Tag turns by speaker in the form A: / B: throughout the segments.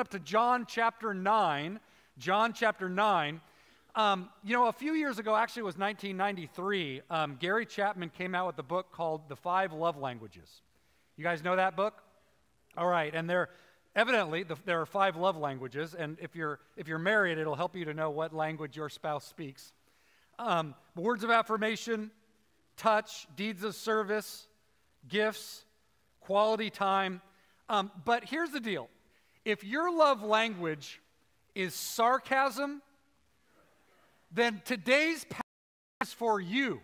A: up to John chapter 9. John chapter 9. Um, you know, a few years ago, actually, it was 1993, um, Gary Chapman came out with a book called The Five Love Languages. You guys know that book? All right, and there, evidently, the, there are five love languages, and if you're, if you're married, it'll help you to know what language your spouse speaks. Um, words of affirmation, touch, deeds of service, gifts, quality time. Um, but here's the deal if your love language is sarcasm, then today's passage is for you.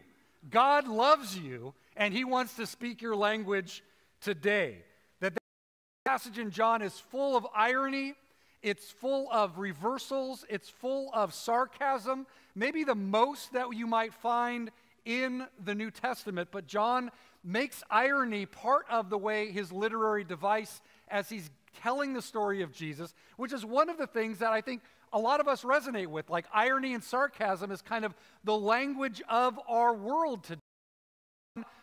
A: God loves you, and He wants to speak your language today. That the passage in John is full of irony, it's full of reversals, it's full of sarcasm, maybe the most that you might find in the New Testament. But John makes irony part of the way his literary device as he's telling the story of Jesus, which is one of the things that I think a lot of us resonate with. Like irony and sarcasm is kind of the language of our world today.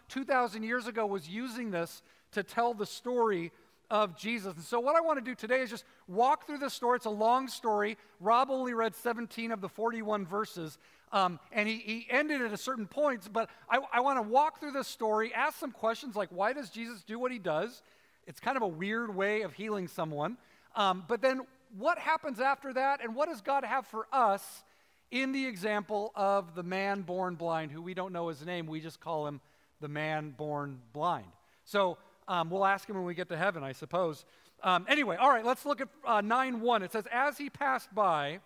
A: 2,000 years ago was using this to tell the story of Jesus. And so, what I want to do today is just walk through the story. It's a long story. Rob only read 17 of the 41 verses, um, and he, he ended at a certain point. But I, I want to walk through this story, ask some questions like, why does Jesus do what he does? It's kind of a weird way of healing someone. Um, but then, what happens after that, and what does God have for us in the example of the man born blind, who we don't know his name? We just call him the man born blind. So, um, we'll ask him when we get to heaven, I suppose. Um, anyway, all right, let's look at uh, 9 1. It says, As he passed by,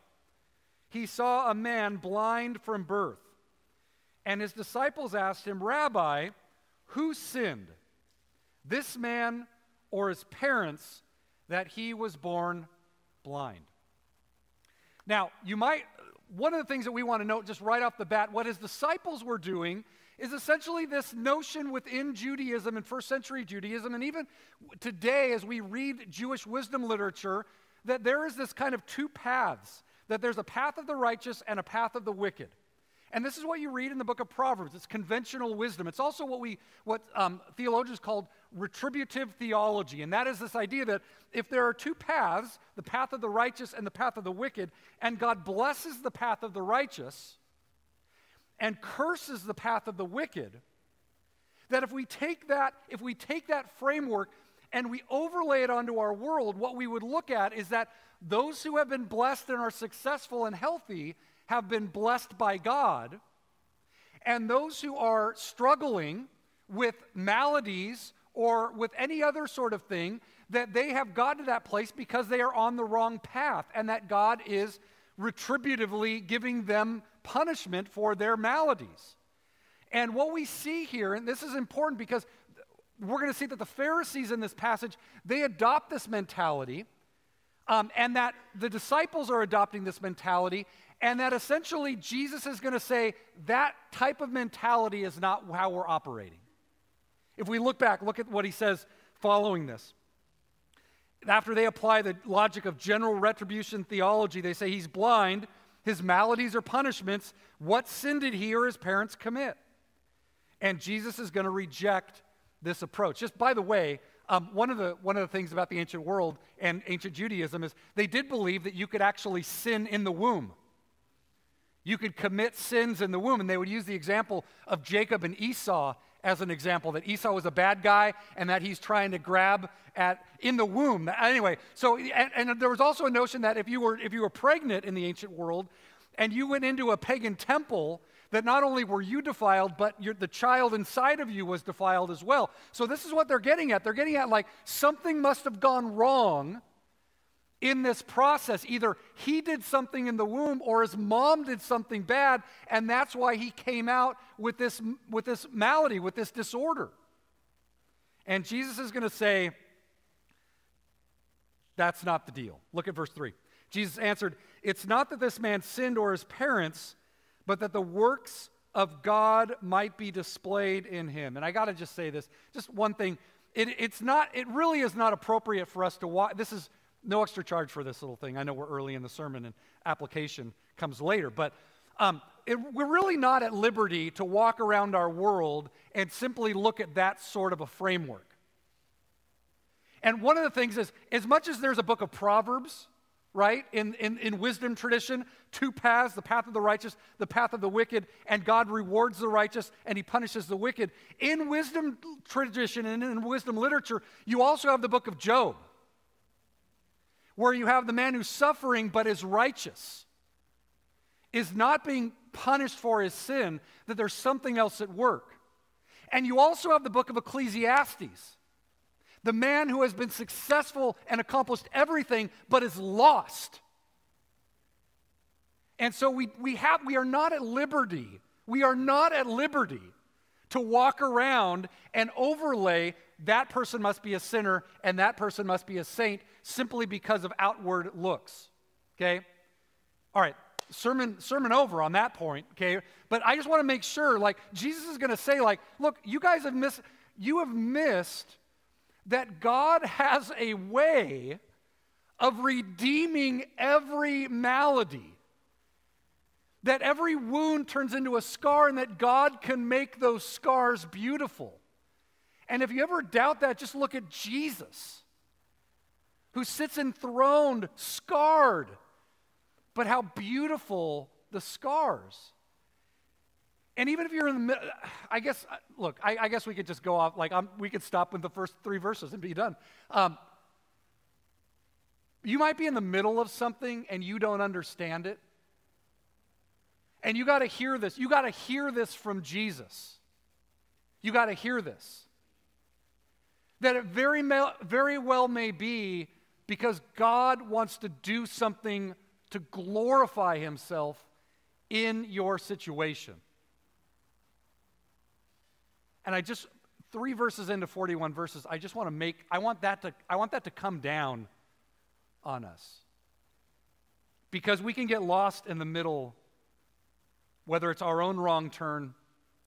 A: he saw a man blind from birth. And his disciples asked him, Rabbi, who sinned, this man or his parents, that he was born blind? Now, you might, one of the things that we want to note just right off the bat, what his disciples were doing is essentially this notion within Judaism and first century Judaism, and even today as we read Jewish wisdom literature, that there is this kind of two paths that there's a path of the righteous and a path of the wicked. And this is what you read in the book of Proverbs. It's conventional wisdom. It's also what we, what um, theologians called retributive theology. And that is this idea that if there are two paths, the path of the righteous and the path of the wicked, and God blesses the path of the righteous and curses the path of the wicked, that if we take that, if we take that framework and we overlay it onto our world, what we would look at is that those who have been blessed and are successful and healthy have been blessed by God, and those who are struggling with maladies or with any other sort of thing, that they have gotten to that place because they are on the wrong path, and that God is retributively giving them punishment for their maladies. And what we see here, and this is important because we're going to see that the Pharisees in this passage, they adopt this mentality, um, and that the disciples are adopting this mentality, and that essentially Jesus is going to say that type of mentality is not how we're operating. If we look back, look at what he says following this. After they apply the logic of general retribution theology, they say he's blind, his maladies are punishments. What sin did he or his parents commit? And Jesus is going to reject this approach. Just by the way, um, one, of the, one of the things about the ancient world and ancient Judaism is they did believe that you could actually sin in the womb. You could commit sins in the womb. And they would use the example of Jacob and Esau as an example that Esau was a bad guy and that he's trying to grab at in the womb. Anyway, so and, and there was also a notion that if you were if you were pregnant in the ancient world and you went into a pagan temple that not only were you defiled, but the child inside of you was defiled as well. So, this is what they're getting at. They're getting at like something must have gone wrong in this process. Either he did something in the womb or his mom did something bad, and that's why he came out with this, with this malady, with this disorder. And Jesus is going to say, that's not the deal. Look at verse 3. Jesus answered, It's not that this man sinned or his parents but that the works of God might be displayed in him. And I got to just say this just one thing. It, it's not, it really is not appropriate for us to watch. This is no extra charge for this little thing. I know we're early in the sermon and application comes later, but um, it, we're really not at liberty to walk around our world and simply look at that sort of a framework. And one of the things is, as much as there's a book of Proverbs, right, in, in, in wisdom tradition, two paths the path of the righteous, the path of the wicked, and God rewards the righteous and he punishes the wicked. In wisdom tradition and in wisdom literature, you also have the book of Job, where you have the man who's suffering but is righteous, is not being punished for his sin, that there's something else at work. And you also have the book of Ecclesiastes the man who has been successful and accomplished everything but is lost. And so we, we, have, we are not at liberty. We are not at liberty to walk around and overlay that person must be a sinner and that person must be a saint simply because of outward looks. Okay? All right, sermon sermon over on that point, okay? But I just want to make sure like Jesus is going to say like, look, you guys have missed you have missed that God has a way of redeeming every malady. That every wound turns into a scar and that God can make those scars beautiful. And if you ever doubt that, just look at Jesus, who sits enthroned, scarred, but how beautiful the scars. And even if you're in the middle, I guess, look, I, I, guess we could just go off, like, I'm, we could stop with the first three verses and be done. Um, you might be in the middle of something and you don't understand it. And you got to hear this. You got to hear this from Jesus. You got to hear this. That it very, very well may be because God wants to do something to glorify Himself in your situation. And I just, three verses into 41 verses, I just want to make, I want that to, I want that to come down on us. Because we can get lost in the middle, whether it's our own wrong turn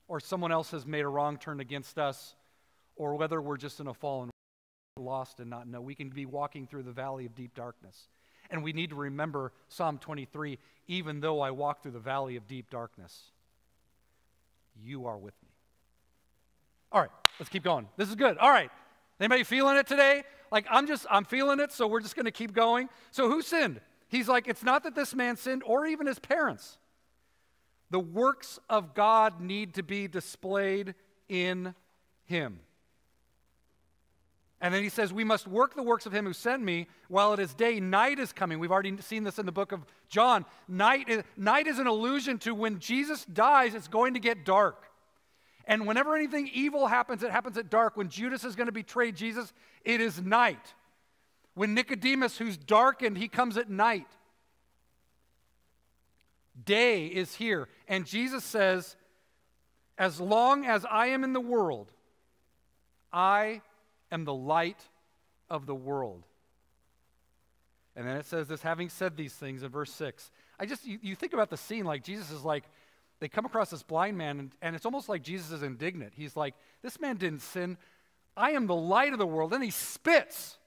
A: or someone else has made a wrong turn against us, or whether we're just in a fallen lost and not know. We can be walking through the valley of deep darkness. And we need to remember Psalm 23 even though I walk through the valley of deep darkness, you are with me. All right, let's keep going. This is good. All right. Anybody feeling it today? Like, I'm just, I'm feeling it, so we're just going to keep going. So, who sinned? He's like, it's not that this man sinned or even his parents. The works of God need to be displayed in him. And then he says, We must work the works of him who sent me while it is day. Night is coming. We've already seen this in the book of John. Night is, night is an allusion to when Jesus dies, it's going to get dark. And whenever anything evil happens, it happens at dark. When Judas is going to betray Jesus, it is night. When Nicodemus, who's darkened, he comes at night. Day is here. And Jesus says, As long as I am in the world, I am the light of the world. And then it says this, having said these things in verse 6. I just, you, you think about the scene like Jesus is like, they come across this blind man, and, and it's almost like Jesus is indignant. He's like, This man didn't sin. I am the light of the world. Then he spits.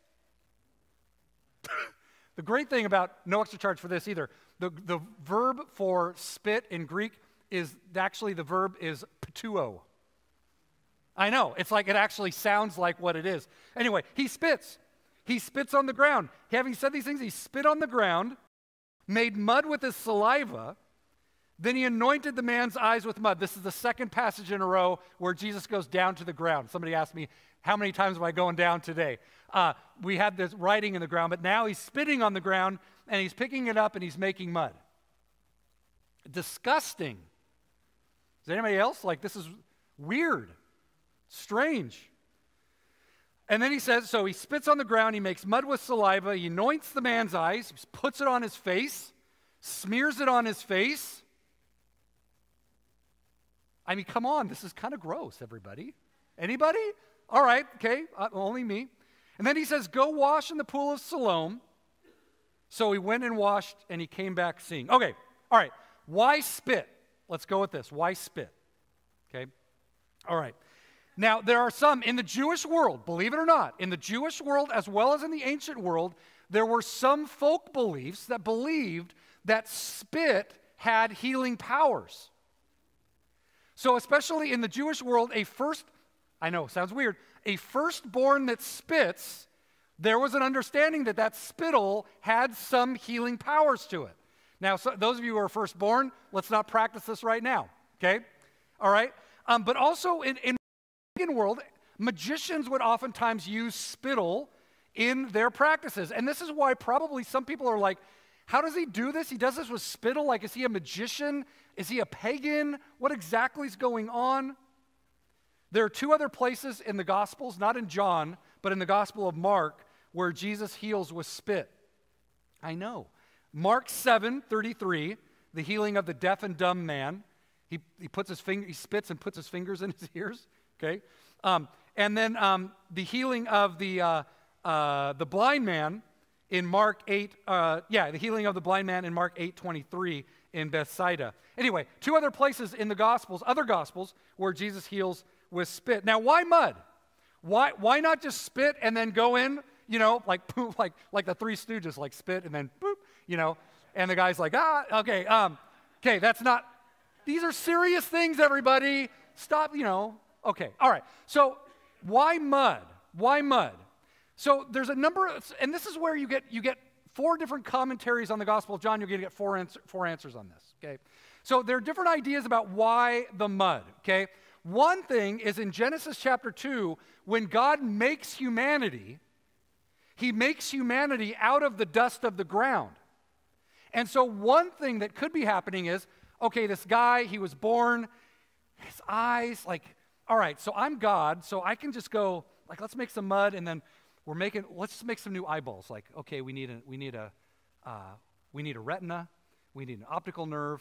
A: the great thing about no extra charge for this either, the, the verb for spit in Greek is actually the verb is ptuo. I know, it's like it actually sounds like what it is. Anyway, he spits. He spits on the ground. Having said these things, he spit on the ground, made mud with his saliva, then he anointed the man's eyes with mud. This is the second passage in a row where Jesus goes down to the ground. Somebody asked me, How many times am I going down today? Uh, we had this writing in the ground, but now he's spitting on the ground and he's picking it up and he's making mud. Disgusting. Is anybody else like this is weird, strange? And then he says, so he spits on the ground, he makes mud with saliva, he anoints the man's eyes, puts it on his face, smears it on his face. I mean, come on, this is kind of gross, everybody. Anybody? All right, okay, uh, only me. And then he says, Go wash in the pool of Siloam. So he went and washed and he came back seeing. Okay, all right. Why spit? Let's go with this. Why spit? Okay, all right. Now, there are some in the Jewish world, believe it or not, in the Jewish world as well as in the ancient world, there were some folk beliefs that believed that spit had healing powers. So, especially in the Jewish world, a first, I know, sounds weird, a firstborn that spits There was an understanding that that spittle had some healing powers to it. Now, so those of you who are firstborn, let's not practice this right now, okay? All right? Um, but also in, in world, magicians would oftentimes use spittle in their practices. And this is why probably some people are like, how does he do this? He does this with spittle? Like, is he a magician? Is he a pagan? What exactly is going on? There are two other places in the Gospels, not in John, but in the Gospel of Mark, where Jesus heals with spit. I know. Mark 7 33, the healing of the deaf and dumb man. He, he puts his finger, he spits and puts his fingers in his ears. Okay. Um, and then um, the healing of the, uh, uh, the blind man in Mark 8, uh, yeah, the healing of the blind man in Mark 8 23 in Bethsaida. Anyway, two other places in the Gospels, other Gospels, where Jesus heals with spit. Now, why mud? Why, why not just spit and then go in, you know, like, poop, like, like the Three Stooges, like spit and then boop, you know, and the guy's like, ah, okay, um, okay, that's not, these are serious things, everybody. Stop, you know, okay, all right. So, why mud? Why mud? So there's a number, of, and this is where you get you get four different commentaries on the Gospel of John. You're going to get four, answer, four answers on this. Okay, so there are different ideas about why the mud. Okay, one thing is in Genesis chapter two when God makes humanity, He makes humanity out of the dust of the ground. And so one thing that could be happening is, okay, this guy he was born, his eyes like, all right, so I'm God, so I can just go like let's make some mud and then we're making let's just make some new eyeballs. Like okay we need a we need a uh, we need a retina we need an optical nerve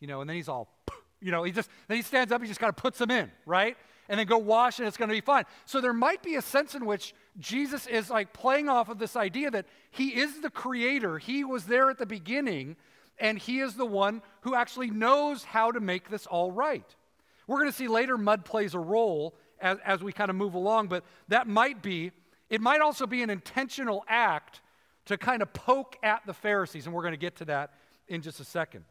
A: you know and then he's all you know he just then he stands up he just kind of puts them in right? And then go wash and it's going to be fine. So there might be a sense in which jesus is like playing off of this idea that he is the creator he was there at the beginning and he is the one who actually knows how to make this all right we're going to see later mud plays a role as, as we kind of move along but that might be it might also be an intentional act to kind of poke at the Pharisees, and we're going to get to that in just a second.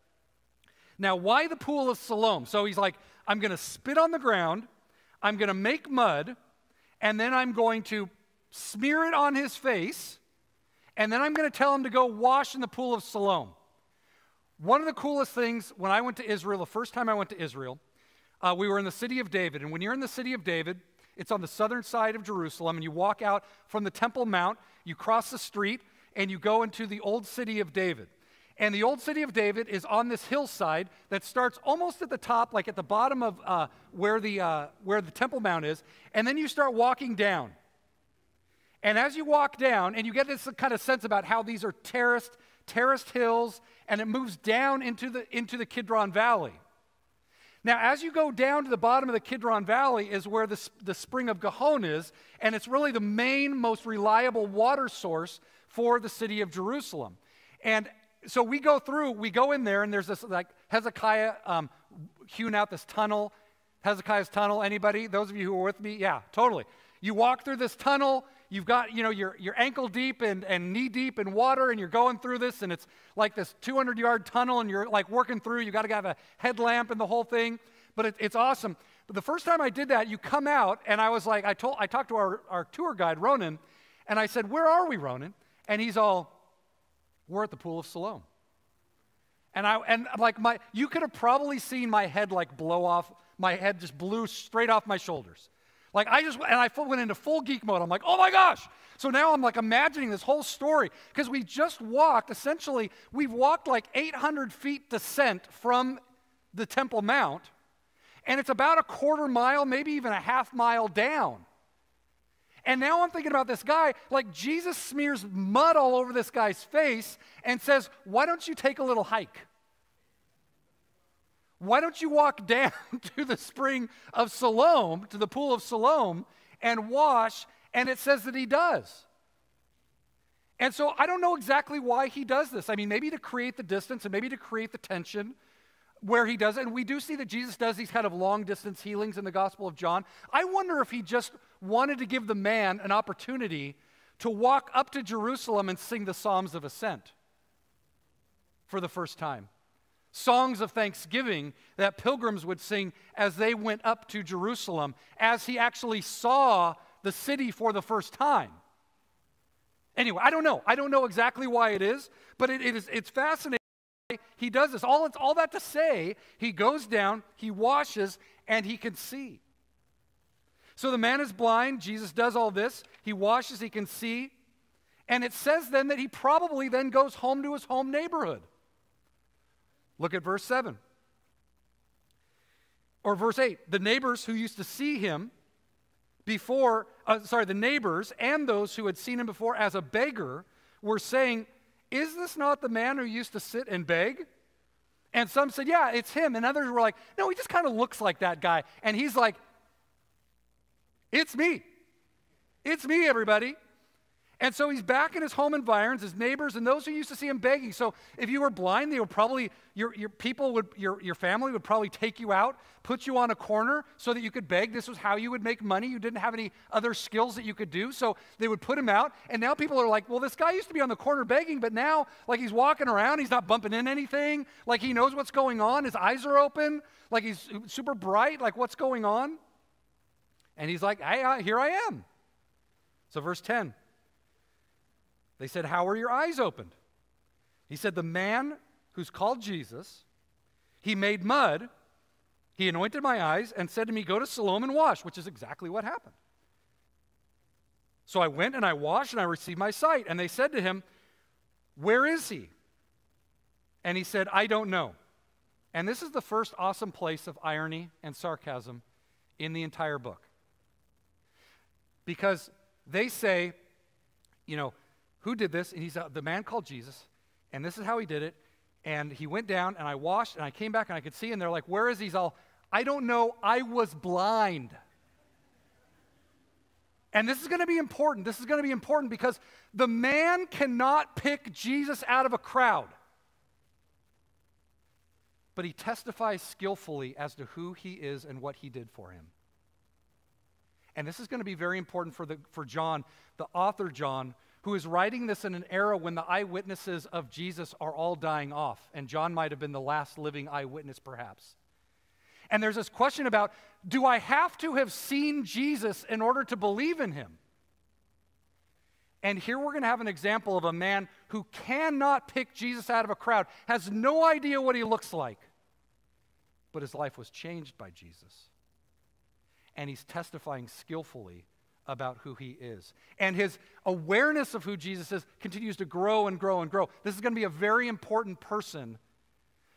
A: Now, why the pool of Siloam? So he's like, I'm going to spit on the ground, I'm going to make mud, and then I'm going to smear it on his face, and then I'm going to tell him to go wash in the pool of Siloam. One of the coolest things when I went to Israel, the first time I went to Israel, uh, we were in the city of David. And when you're in the city of David, it's on the southern side of Jerusalem, and you walk out from the Temple Mount, you cross the street, and you go into the old city of David. And the old city of David is on this hillside that starts almost at the top, like at the bottom of uh, where, the, uh, where the Temple Mount is. And then you start walking down. And as you walk down, and you get this kind of sense about how these are terraced, terraced hills, and it moves down into the, into the Kidron Valley. Now, as you go down to the bottom of the Kidron Valley, is where the, the spring of Gihon is, and it's really the main, most reliable water source for the city of Jerusalem. And so we go through, we go in there, and there's this like Hezekiah um, hewing out this tunnel. Hezekiah's tunnel, anybody? Those of you who are with me? Yeah, totally. You walk through this tunnel, you've got, you know, you're, ankle deep and, and knee deep in water, and you're going through this, and it's like this 200 yard tunnel, and you're like working through. You got to have a headlamp and the whole thing, but it, it's awesome. But the first time I did that, you come out, and I was like, I told, I talked to our, our tour guide, Ronan, and I said, Where are we, Ronan? And he's all, We're at the Pool of Siloam. And I and like my you could have probably seen my head like blow off, my head just blew straight off my shoulders. Like I just, and I went into full geek mode. I'm like, oh my gosh. So now I'm like imagining this whole story because we just walked, essentially, we've walked like 800 feet descent from the Temple Mount, and it's about a quarter mile, maybe even a half mile down. And now I'm thinking about this guy, like Jesus smears mud all over this guy's face and says, Why don't you take a little hike? Why don't you walk down to the spring of Siloam, to the pool of Siloam, and wash? And it says that he does. And so I don't know exactly why he does this. I mean, maybe to create the distance and maybe to create the tension where he does it. And we do see that Jesus does these kind of long distance healings in the Gospel of John. I wonder if he just wanted to give the man an opportunity to walk up to Jerusalem and sing the Psalms of Ascent for the first time songs of thanksgiving that pilgrims would sing as they went up to Jerusalem, as he actually saw the city for the first time. Anyway, I don't know. I don't know exactly why it is, but it, it is, it's fascinating. He does this. All, it's, all that to say, he goes down, he washes, and he can see. So the man is blind. Jesus does all this. He washes, he can see. And it says then that he probably then goes home to his home neighborhood. Look at verse 7. Or verse 8. The neighbors who used to see him before, uh, sorry, the neighbors and those who had seen him before as a beggar were saying, Is this not the man who used to sit and beg? And some said, Yeah, it's him. And others were like, No, he just kind of looks like that guy. And he's like, It's me. It's me, everybody. And so he's back in his home environs, his neighbors, and those who used to see him begging. So if you were blind, they would probably, your, your people would, your, your family would probably take you out, put you on a corner so that you could beg. This was how you would make money. You didn't have any other skills that you could do. So they would put him out. And now people are like, well, this guy used to be on the corner begging, but now, like, he's walking around, he's not bumping in anything. Like, he knows what's going on. His eyes are open. Like, he's super bright. Like, what's going on? And he's like, hey, uh, here I am. So, verse 10. They said, How are your eyes opened? He said, The man who's called Jesus, he made mud, he anointed my eyes, and said to me, Go to Siloam and wash, which is exactly what happened. So I went and I washed and I received my sight. And they said to him, Where is he? And he said, I don't know. And this is the first awesome place of irony and sarcasm in the entire book. Because they say, you know, who did this? And he's uh, the man called Jesus, and this is how he did it. And he went down, and I washed, and I came back, and I could see, and they're like, Where is he? He's all, I don't know, I was blind. And this is going to be important. This is going to be important because the man cannot pick Jesus out of a crowd. But he testifies skillfully as to who he is and what he did for him. And this is going to be very important for, the, for John, the author John, who is writing this in an era when the eyewitnesses of Jesus are all dying off. And John might have been the last living eyewitness, perhaps. And there's this question about do I have to have seen Jesus in order to believe in him? And here we're going to have an example of a man who cannot pick Jesus out of a crowd, has no idea what he looks like, but his life was changed by Jesus. And he's testifying skillfully about who he is. And his awareness of who Jesus is continues to grow and grow and grow. This is going to be a very important person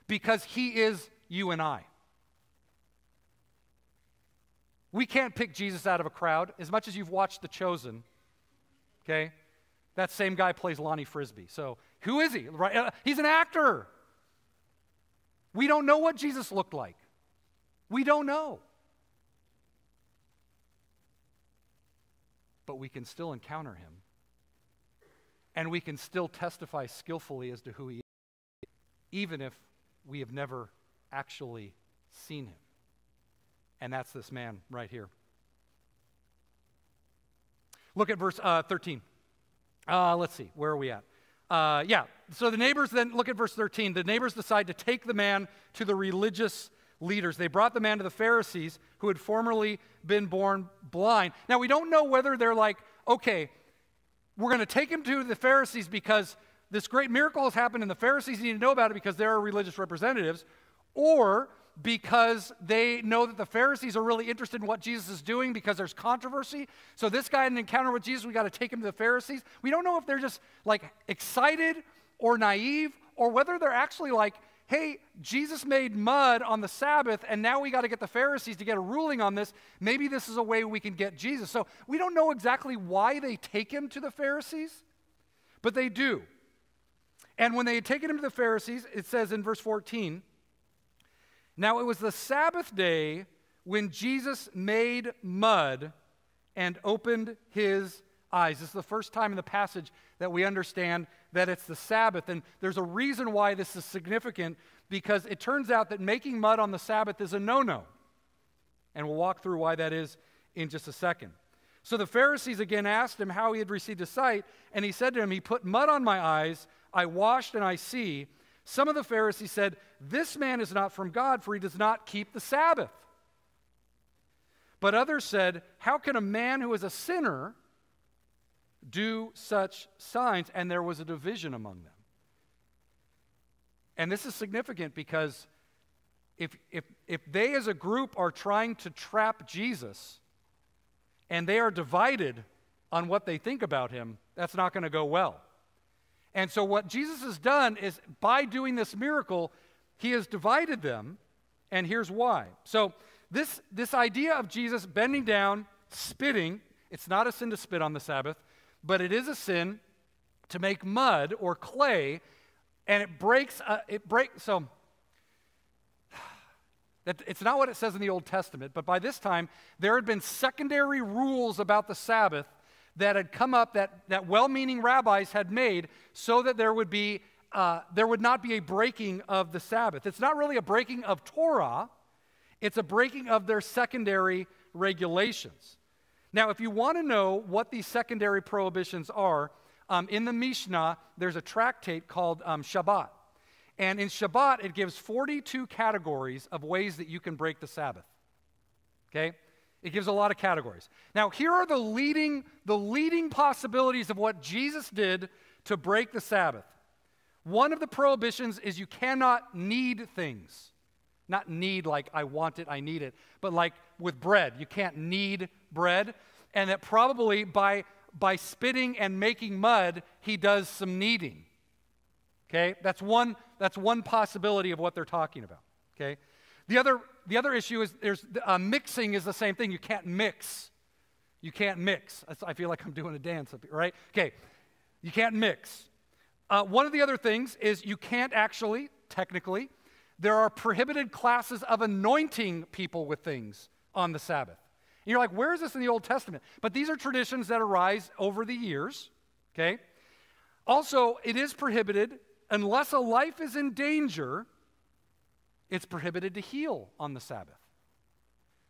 A: because he is you and I. We can't pick Jesus out of a crowd as much as you've watched The Chosen. Okay? That same guy plays Lonnie Frisbee. So, who is he? Right? Uh, he's an actor. We don't know what Jesus looked like. We don't know. But we can still encounter him. And we can still testify skillfully as to who he is, even if we have never actually seen him. And that's this man right here. Look at verse uh, 13. Uh, let's see, where are we at? Uh, yeah, so the neighbors then, look at verse 13. The neighbors decide to take the man to the religious leaders. They brought the man to the Pharisees who had formerly been born blind. Now, we don't know whether they're like, okay, we're going to take him to the Pharisees because this great miracle has happened and the Pharisees need to know about it because they're our religious representatives, or because they know that the Pharisees are really interested in what Jesus is doing because there's controversy. So this guy had an encounter with Jesus, we got to take him to the Pharisees. We don't know if they're just like excited or naive or whether they're actually like, hey, Jesus made mud on the Sabbath, and now we got to get the Pharisees to get a ruling on this. Maybe this is a way we can get Jesus. So we don't know exactly why they take him to the Pharisees, but they do. And when they had taken him to the Pharisees, it says in verse 14, now it was the Sabbath day when Jesus made mud and opened his eyes. This is the first time in the passage that we understand that it's the Sabbath. And there's a reason why this is significant because it turns out that making mud on the Sabbath is a no no. And we'll walk through why that is in just a second. So the Pharisees again asked him how he had received his sight, and he said to him, He put mud on my eyes, I washed and I see. Some of the Pharisees said, This man is not from God, for he does not keep the Sabbath. But others said, How can a man who is a sinner do such signs, and there was a division among them. And this is significant because if, if, if they as a group are trying to trap Jesus and they are divided on what they think about him, that's not going to go well. And so, what Jesus has done is by doing this miracle, he has divided them, and here's why. So, this, this idea of Jesus bending down, spitting, it's not a sin to spit on the Sabbath, but it is a sin to make mud or clay, and it breaks, uh, it breaks, so that it's not what it says in the Old Testament, but by this time, there had been secondary rules about the Sabbath that had come up that, that well meaning rabbis had made so that there would, be, uh, there would not be a breaking of the Sabbath. It's not really a breaking of Torah, it's a breaking of their secondary regulations. Now, if you want to know what these secondary prohibitions are, um, in the Mishnah, there's a tractate called um, Shabbat. And in Shabbat, it gives 42 categories of ways that you can break the Sabbath. Okay? It gives a lot of categories. Now, here are the leading, the leading possibilities of what Jesus did to break the Sabbath. One of the prohibitions is you cannot knead things. Not knead like I want it, I need it, but like with bread. You can't knead bread. And that probably by, by spitting and making mud, he does some kneading. Okay? That's one, that's one possibility of what they're talking about. Okay? The other, the other issue is there's uh, mixing is the same thing. You can't mix. You can't mix. I feel like I'm doing a dance up here, right? Okay. You can't mix. Uh, one of the other things is you can't actually, technically, there are prohibited classes of anointing people with things on the Sabbath. And you're like, where is this in the Old Testament? But these are traditions that arise over the years, okay? Also, it is prohibited unless a life is in danger, it's prohibited to heal on the Sabbath.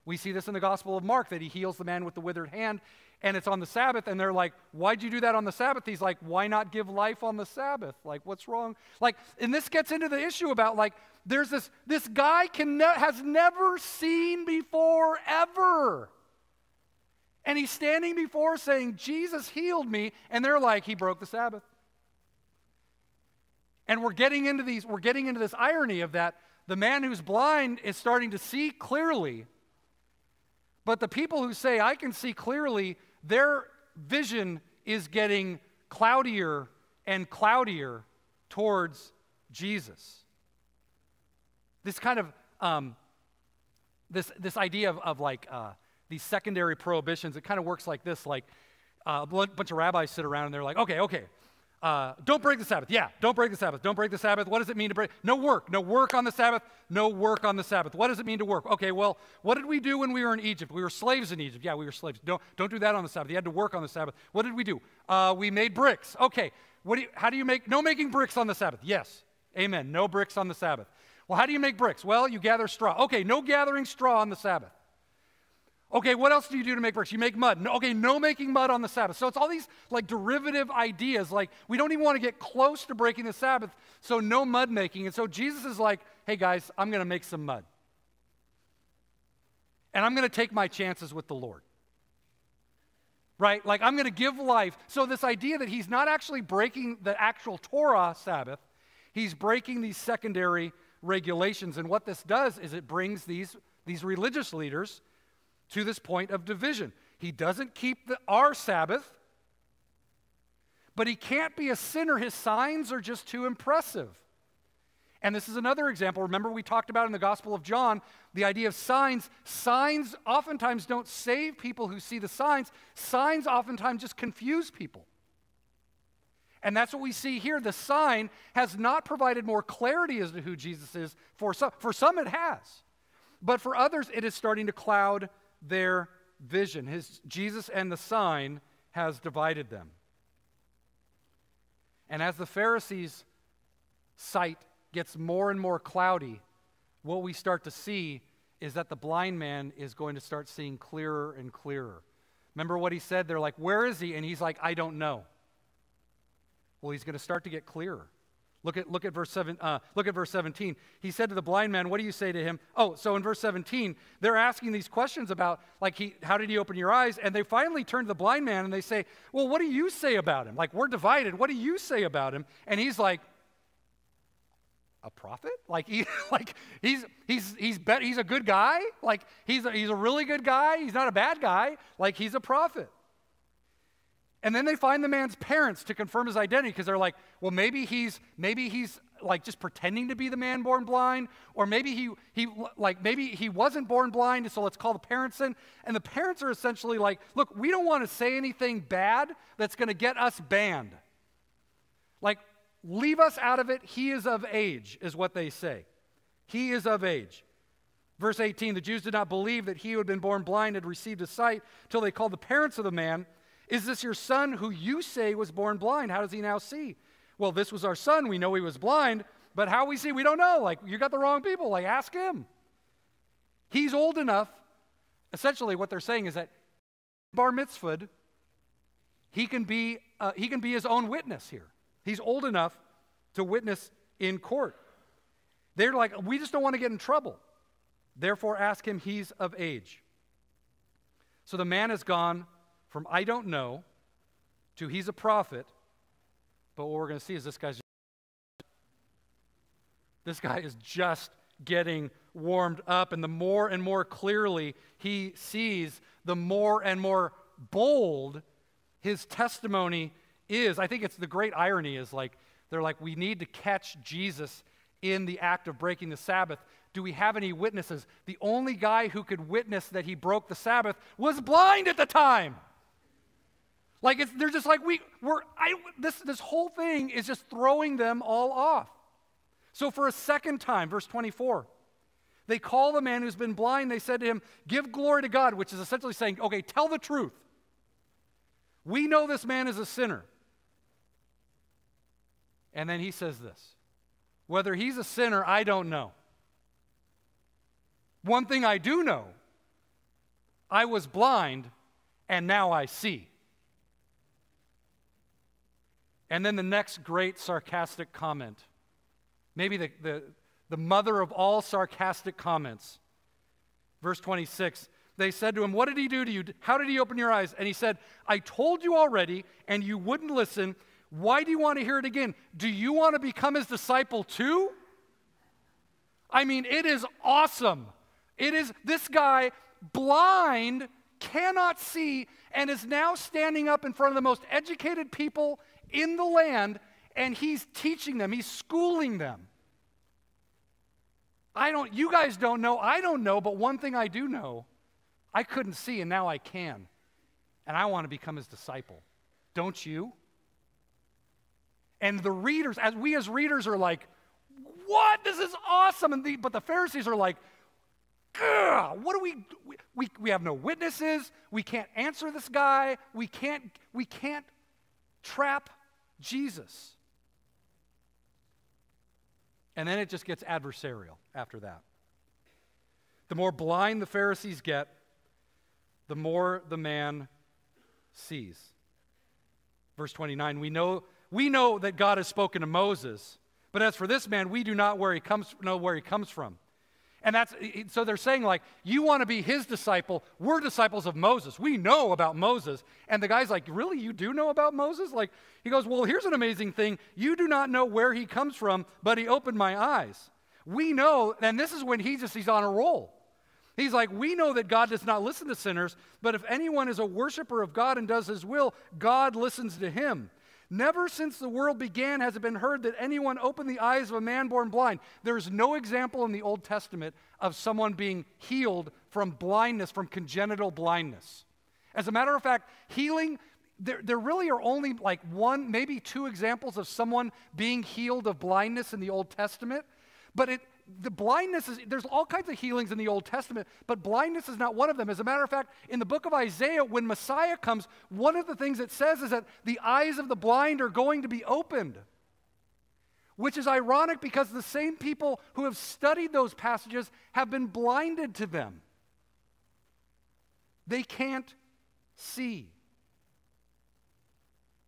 A: We see this in the Gospel of Mark that he heals the man with the withered hand, and it's on the Sabbath, and they're like, Why'd you do that on the Sabbath? He's like, Why not give life on the Sabbath? Like, what's wrong? Like, and this gets into the issue about like, there's this, this guy can ne- has never seen before ever. And he's standing before saying, Jesus healed me, and they're like, He broke the Sabbath. And we're getting into these, we're getting into this irony of that the man who's blind is starting to see clearly. But the people who say, I can see clearly, their vision is getting cloudier and cloudier towards Jesus. This kind of, um, this, this idea of, of like uh, these secondary prohibitions, it kind of works like this like uh, a bunch of rabbis sit around and they're like, okay, okay, uh, don't break the Sabbath. Yeah, don't break the Sabbath. Don't break the Sabbath. What does it mean to break? No work. No work on the Sabbath. No work on the Sabbath. What does it mean to work? Okay, well, what did we do when we were in Egypt? We were slaves in Egypt. Yeah, we were slaves. Don't, don't do that on the Sabbath. You had to work on the Sabbath. What did we do? Uh, we made bricks. Okay, what do you, how do you make, no making bricks on the Sabbath? Yes. Amen. No bricks on the Sabbath. Well, how do you make bricks? Well, you gather straw. Okay, no gathering straw on the Sabbath. Okay, what else do you do to make bricks? You make mud. No, okay, no making mud on the Sabbath. So it's all these like derivative ideas. Like we don't even want to get close to breaking the Sabbath, so no mud making. And so Jesus is like, hey guys, I'm going to make some mud. And I'm going to take my chances with the Lord. Right? Like I'm going to give life. So this idea that he's not actually breaking the actual Torah Sabbath, he's breaking these secondary regulations. And what this does is it brings these, these religious leaders to this point of division. He doesn't keep the, our Sabbath, but he can't be a sinner. His signs are just too impressive. And this is another example. Remember, we talked about in the Gospel of John the idea of signs. Signs oftentimes don't save people who see the signs, signs oftentimes just confuse people. And that's what we see here. The sign has not provided more clarity as to who Jesus is. For some, for some it has. But for others, it is starting to cloud their vision. His, Jesus and the sign has divided them. And as the Pharisees' sight gets more and more cloudy, what we start to see is that the blind man is going to start seeing clearer and clearer. Remember what he said? They're like, Where is he? And he's like, I don't know. Well, he's going to start to get clearer. Look at, look at verse seven, uh, look at verse 17. He said to the blind man, What do you say to him? Oh, so in verse 17, they're asking these questions about, like, he, how did he open your eyes? And they finally turn to the blind man and they say, Well, what do you say about him? Like, we're divided. What do you say about him? And he's like, a prophet? Like he, like he's he's he's bet he's a good guy. Like he's a, he's a really good guy. He's not a bad guy. Like he's a prophet. And then they find the man's parents to confirm his identity because they're like, well, maybe he's maybe he's like just pretending to be the man born blind, or maybe he he like maybe he wasn't born blind, so let's call the parents in. And the parents are essentially like, look, we don't want to say anything bad that's going to get us banned. Like Leave us out of it. He is of age, is what they say. He is of age. Verse 18 the Jews did not believe that he who had been born blind had received his sight till they called the parents of the man. Is this your son who you say was born blind? How does he now see? Well, this was our son. We know he was blind, but how we see, we don't know. Like, you got the wrong people. Like, ask him. He's old enough. Essentially, what they're saying is that bar mitzvah, he can be, uh, he can be his own witness here. He's old enough to witness in court. They're like, we just don't want to get in trouble. Therefore, ask him, he's of age. So the man has gone from I don't know to he's a prophet. But what we're going to see is this guy's this guy is just getting warmed up and the more and more clearly he sees the more and more bold his testimony is, I think it's the great irony is like, they're like, we need to catch Jesus in the act of breaking the Sabbath. Do we have any witnesses? The only guy who could witness that he broke the Sabbath was blind at the time. Like it's, they're just like we we're I, this this whole thing is just throwing them all off. So for a second time, verse 24, they call the man who's been blind. They said to him, "Give glory to God," which is essentially saying, "Okay, tell the truth. We know this man is a sinner. And then he says this Whether he's a sinner, I don't know. One thing I do know I was blind, and now I see. And then the next great sarcastic comment, maybe the, the, the mother of all sarcastic comments. Verse 26 They said to him, What did he do to you? How did he open your eyes? And he said, I told you already, and you wouldn't listen. Why do you want to hear it again? Do you want to become his disciple too? I mean, it is awesome. It is this guy, blind, cannot see, and is now standing up in front of the most educated people in the land, and he's teaching them, he's schooling them. I don't, you guys don't know, I don't know, but one thing I do know I couldn't see, and now I can. And I want to become his disciple. Don't you? And the readers, as we as readers are like, what? This is awesome. And the, but the Pharisees are like, what do we, we, we, we have no witnesses. We can't answer this guy. We can't, we can't trap Jesus. And then it just gets adversarial after that. The more blind the Pharisees get, the more the man sees. Verse 29 We know we know that God has spoken to Moses, but as for this man, we do not where he comes, know where he comes from. And that's so they're saying, like, you want to be his disciple. We're disciples of Moses. We know about Moses. And the guy's like, Really? You do know about Moses? Like, he goes, Well, here's an amazing thing. You do not know where he comes from, but he opened my eyes. We know, and this is when he just he's on a roll. He's like, We know that God does not listen to sinners, but if anyone is a worshiper of God and does his will, God listens to him. Never since the world began has it been heard that anyone opened the eyes of a man born blind. There's no example in the Old Testament of someone being healed from blindness, from congenital blindness. As a matter of fact, healing, there, there really are only like one, maybe two examples of someone being healed of blindness in the Old Testament. But it, the blindness is, there's all kinds of healings in the Old Testament, but blindness is not one of them. As a matter of fact, in the book of Isaiah, when Messiah comes, one of the things it says is that the eyes of the blind are going to be opened. Which is ironic because the same people who have studied those passages have been blinded to them. They can't see.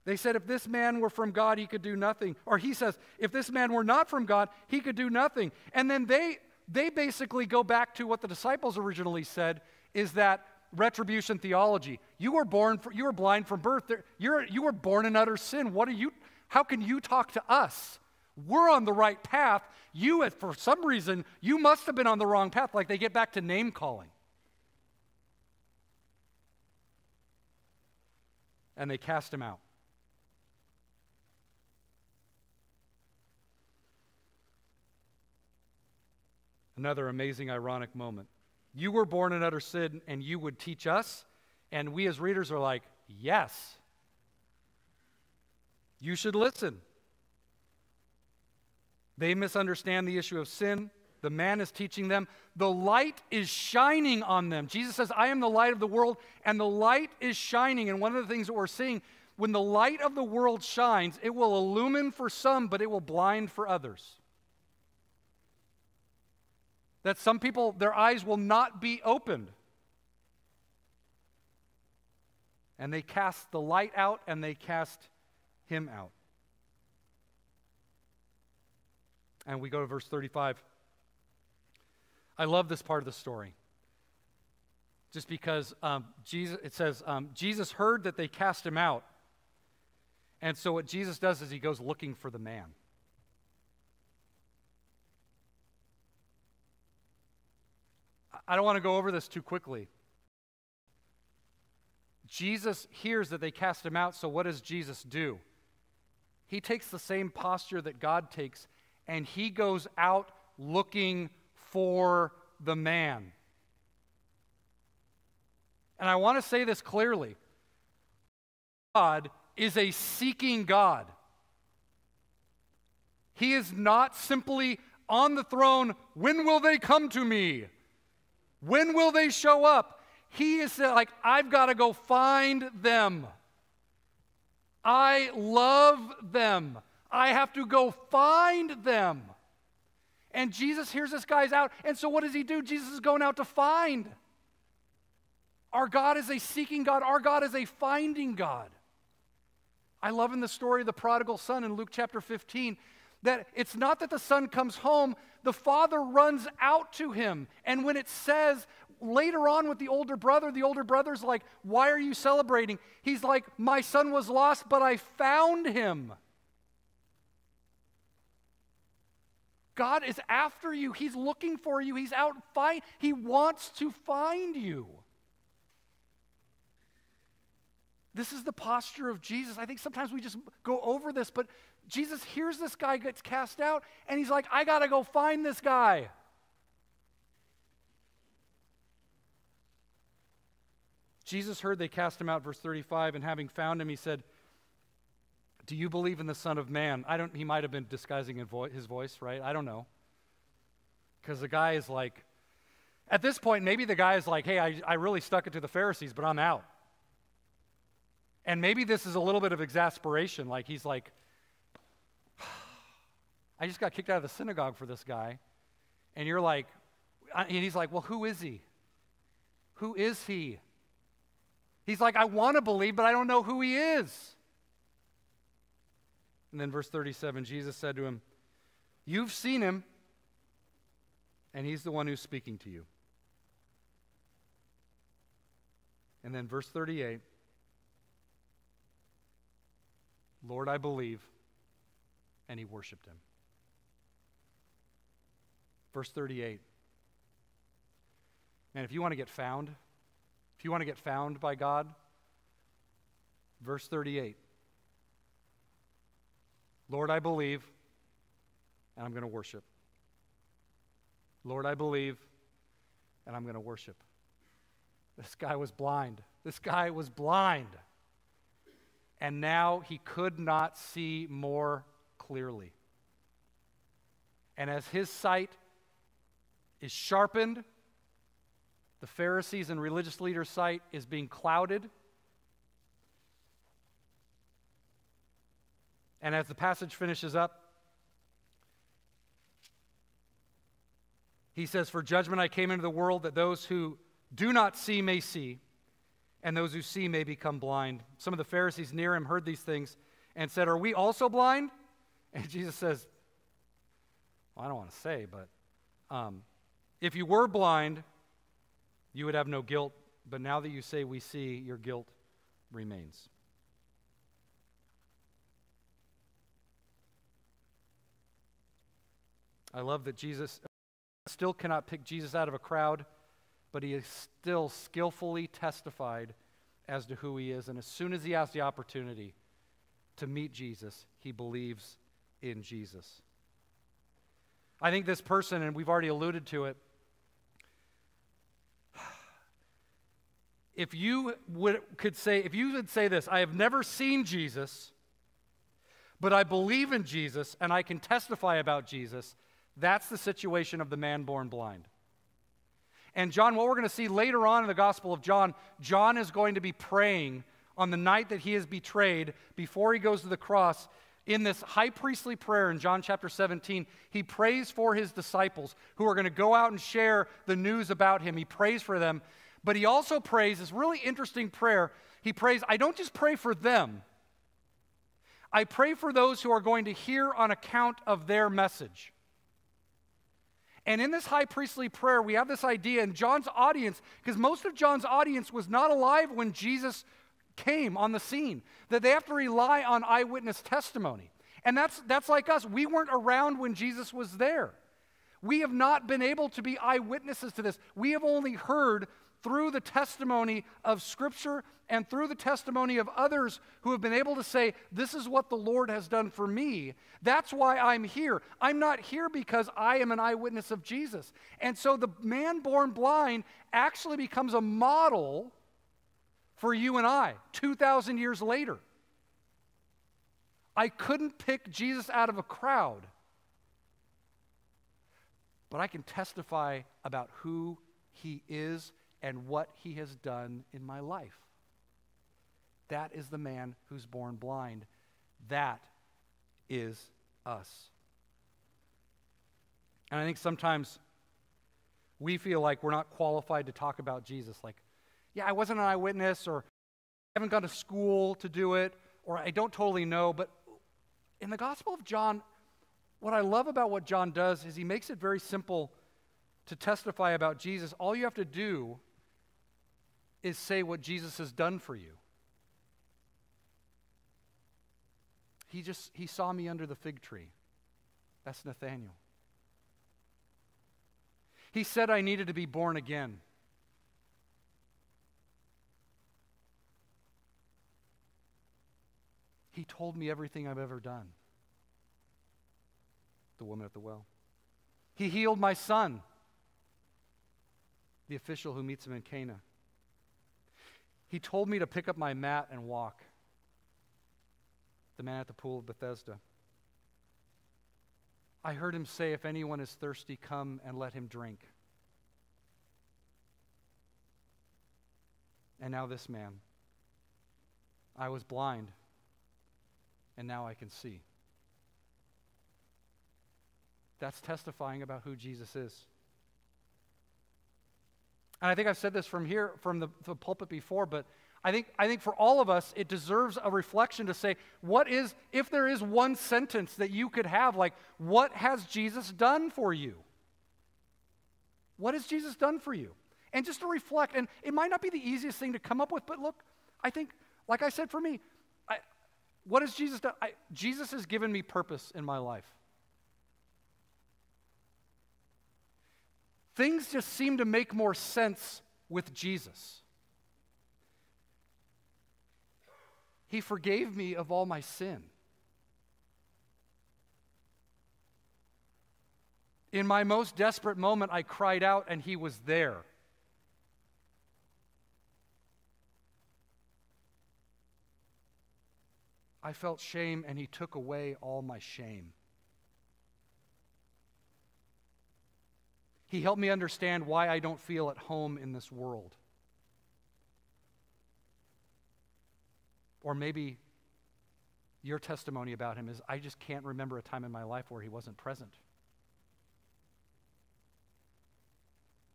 A: They said, if this man were from God, he could do nothing. Or he says, if this man were not from God, he could do nothing. And then they, they basically go back to what the disciples originally said is that retribution theology. You were born, for, you were blind from birth. You're, you were born in utter sin. What are you, how can you talk to us? We're on the right path. You, for some reason, you must have been on the wrong path. Like they get back to name calling. And they cast him out. Another amazing, ironic moment. You were born in utter sin, and you would teach us? And we as readers are like, yes. You should listen. They misunderstand the issue of sin. The man is teaching them. The light is shining on them. Jesus says, I am the light of the world, and the light is shining. And one of the things that we're seeing, when the light of the world shines, it will illumine for some, but it will blind for others. That some people, their eyes will not be opened. And they cast the light out and they cast him out. And we go to verse 35. I love this part of the story. Just because um, Jesus, it says, um, Jesus heard that they cast him out. And so what Jesus does is he goes looking for the man. I don't want to go over this too quickly. Jesus hears that they cast him out, so what does Jesus do? He takes the same posture that God takes, and he goes out looking for the man. And I want to say this clearly God is a seeking God. He is not simply on the throne, when will they come to me? When will they show up? He is like, I've got to go find them. I love them. I have to go find them. And Jesus hears this guy's out. And so what does he do? Jesus is going out to find. Our God is a seeking God, our God is a finding God. I love in the story of the prodigal son in Luke chapter 15 that it's not that the son comes home, the father runs out to him. And when it says later on with the older brother, the older brother's like, Why are you celebrating? He's like, My son was lost, but I found him. God is after you. He's looking for you. He's out fight. He wants to find you. This is the posture of Jesus. I think sometimes we just go over this, but Jesus hears this guy gets cast out, and he's like, I got to go find this guy. Jesus heard they cast him out, verse 35, and having found him, he said, Do you believe in the Son of Man? I don't, he might have been disguising his voice, right? I don't know. Because the guy is like, at this point, maybe the guy is like, Hey, I, I really stuck it to the Pharisees, but I'm out. And maybe this is a little bit of exasperation. Like, he's like, I just got kicked out of the synagogue for this guy. And you're like, and he's like, Well, who is he? Who is he? He's like, I want to believe, but I don't know who he is. And then, verse 37, Jesus said to him, You've seen him, and he's the one who's speaking to you. And then, verse 38, Lord, I believe. And he worshiped him. Verse 38. And if you want to get found, if you want to get found by God, verse 38. Lord, I believe, and I'm going to worship. Lord, I believe, and I'm going to worship. This guy was blind. This guy was blind and now he could not see more clearly. And as his sight is sharpened, the Pharisees and religious leaders' sight is being clouded. And as the passage finishes up, he says, For judgment I came into the world that those who do not see may see, and those who see may become blind. Some of the Pharisees near him heard these things and said, Are we also blind? And Jesus says, well, I don't want to say, but um, if you were blind, you would have no guilt. But now that you say we see, your guilt remains. I love that Jesus still cannot pick Jesus out of a crowd, but he is still skillfully testified as to who he is. And as soon as he has the opportunity to meet Jesus, he believes in Jesus. I think this person, and we've already alluded to it, if you would, could say, if you would say this, I have never seen Jesus, but I believe in Jesus and I can testify about Jesus, that's the situation of the man born blind. And John, what we're going to see later on in the Gospel of John, John is going to be praying on the night that he is betrayed before he goes to the cross. In this high priestly prayer in John chapter 17, he prays for his disciples who are going to go out and share the news about him. He prays for them, but he also prays this really interesting prayer. He prays, I don't just pray for them, I pray for those who are going to hear on account of their message. And in this high priestly prayer, we have this idea in John's audience, because most of John's audience was not alive when Jesus came on the scene, that they have to rely on eyewitness testimony. And that's, that's like us. We weren't around when Jesus was there. We have not been able to be eyewitnesses to this. We have only heard through the testimony of Scripture and through the testimony of others who have been able to say, This is what the Lord has done for me. That's why I'm here. I'm not here because I am an eyewitness of Jesus. And so the man born blind actually becomes a model for you and I 2,000 years later. I couldn't pick Jesus out of a crowd, but I can testify about who he is and what he has done in my life. That is the man who's born blind. That is us. And I think sometimes we feel like we're not qualified to talk about Jesus. Like, yeah, I wasn't an eyewitness, or I haven't gone to school to do it, or I don't totally know. But in the Gospel of John, what I love about what John does is he makes it very simple to testify about Jesus. All you have to do is say what Jesus has done for you. He just he saw me under the fig tree. That's Nathaniel. He said I needed to be born again. He told me everything I've ever done. The woman at the well. He healed my son, the official who meets him in Cana. He told me to pick up my mat and walk. The man at the pool of Bethesda. I heard him say, If anyone is thirsty, come and let him drink. And now this man. I was blind, and now I can see. That's testifying about who Jesus is. And I think I've said this from here, from the, the pulpit before, but I think, I think for all of us, it deserves a reflection to say, what is, if there is one sentence that you could have, like, what has Jesus done for you? What has Jesus done for you? And just to reflect, and it might not be the easiest thing to come up with, but look, I think, like I said for me, I, what has Jesus done? I, Jesus has given me purpose in my life. Things just seem to make more sense with Jesus. He forgave me of all my sin. In my most desperate moment, I cried out and he was there. I felt shame and he took away all my shame. He helped me understand why I don't feel at home in this world. Or maybe your testimony about him is I just can't remember a time in my life where he wasn't present.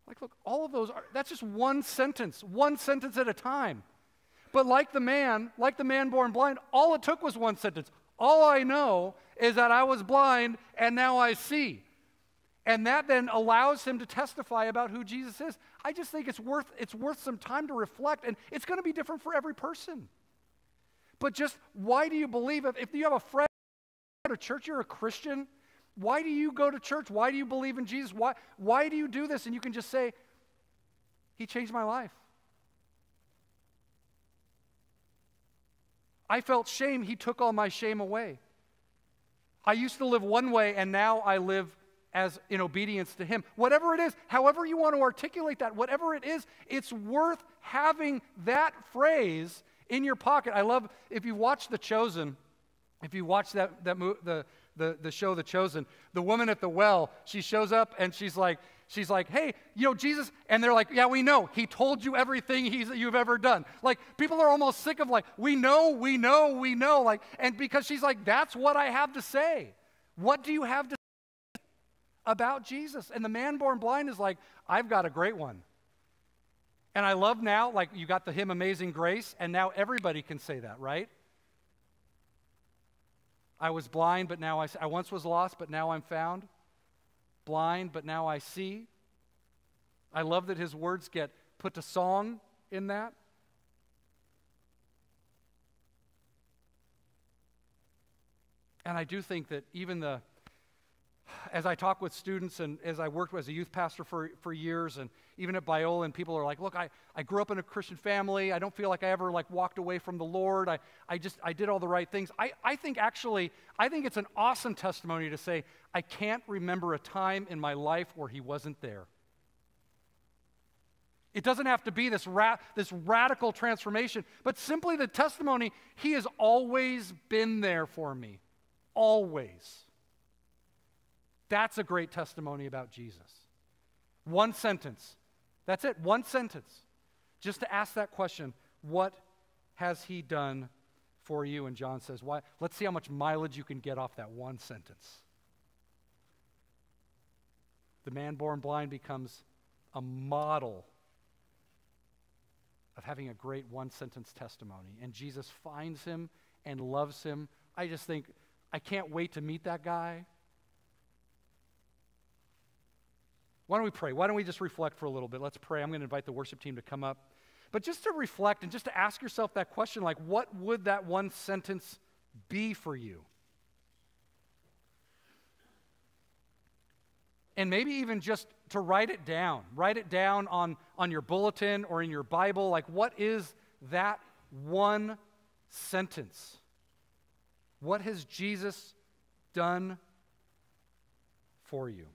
A: Like, look, all of those are, that's just one sentence, one sentence at a time. but like the man, like the man born blind, all it took was one sentence. All I know is that I was blind and now I see. And that then allows him to testify about who Jesus is. I just think it's worth, it's worth some time to reflect, and it's going to be different for every person. But just why do you believe? If, if you have a friend at a church, you're a Christian, why do you go to church? Why do you believe in Jesus? Why, why do you do this? And you can just say, He changed my life. I felt shame. He took all my shame away. I used to live one way, and now I live as in obedience to Him. Whatever it is, however you want to articulate that, whatever it is, it's worth having that phrase in your pocket. I love if you watch The Chosen, if you watch that, that mo- the, the, the show The Chosen, the woman at the well, she shows up and she's like, she's like, hey, you know, Jesus, and they're like, yeah, we know. He told you everything he's, you've ever done. Like, people are almost sick of like, we know, we know, we know. Like, and because she's like, that's what I have to say. What do you have to about Jesus. And the man born blind is like, I've got a great one. And I love now, like, you got the hymn Amazing Grace, and now everybody can say that, right? I was blind, but now I, I once was lost, but now I'm found. Blind, but now I see. I love that his words get put to song in that. And I do think that even the as I talk with students and as I worked as a youth pastor for, for years, and even at Biola, and people are like, look, I, I grew up in a Christian family. I don't feel like I ever like walked away from the Lord. I, I just, I did all the right things. I, I think actually, I think it's an awesome testimony to say, I can't remember a time in my life where he wasn't there. It doesn't have to be this, ra- this radical transformation, but simply the testimony, he has always been there for me. Always. That's a great testimony about Jesus. One sentence. That's it, one sentence. Just to ask that question what has he done for you? And John says, Why? Let's see how much mileage you can get off that one sentence. The man born blind becomes a model of having a great one sentence testimony. And Jesus finds him and loves him. I just think, I can't wait to meet that guy. Why don't we pray? Why don't we just reflect for a little bit? Let's pray. I'm going to invite the worship team to come up. But just to reflect and just to ask yourself that question like, what would that one sentence be for you? And maybe even just to write it down. Write it down on, on your bulletin or in your Bible. Like, what is that one sentence? What has Jesus done for you?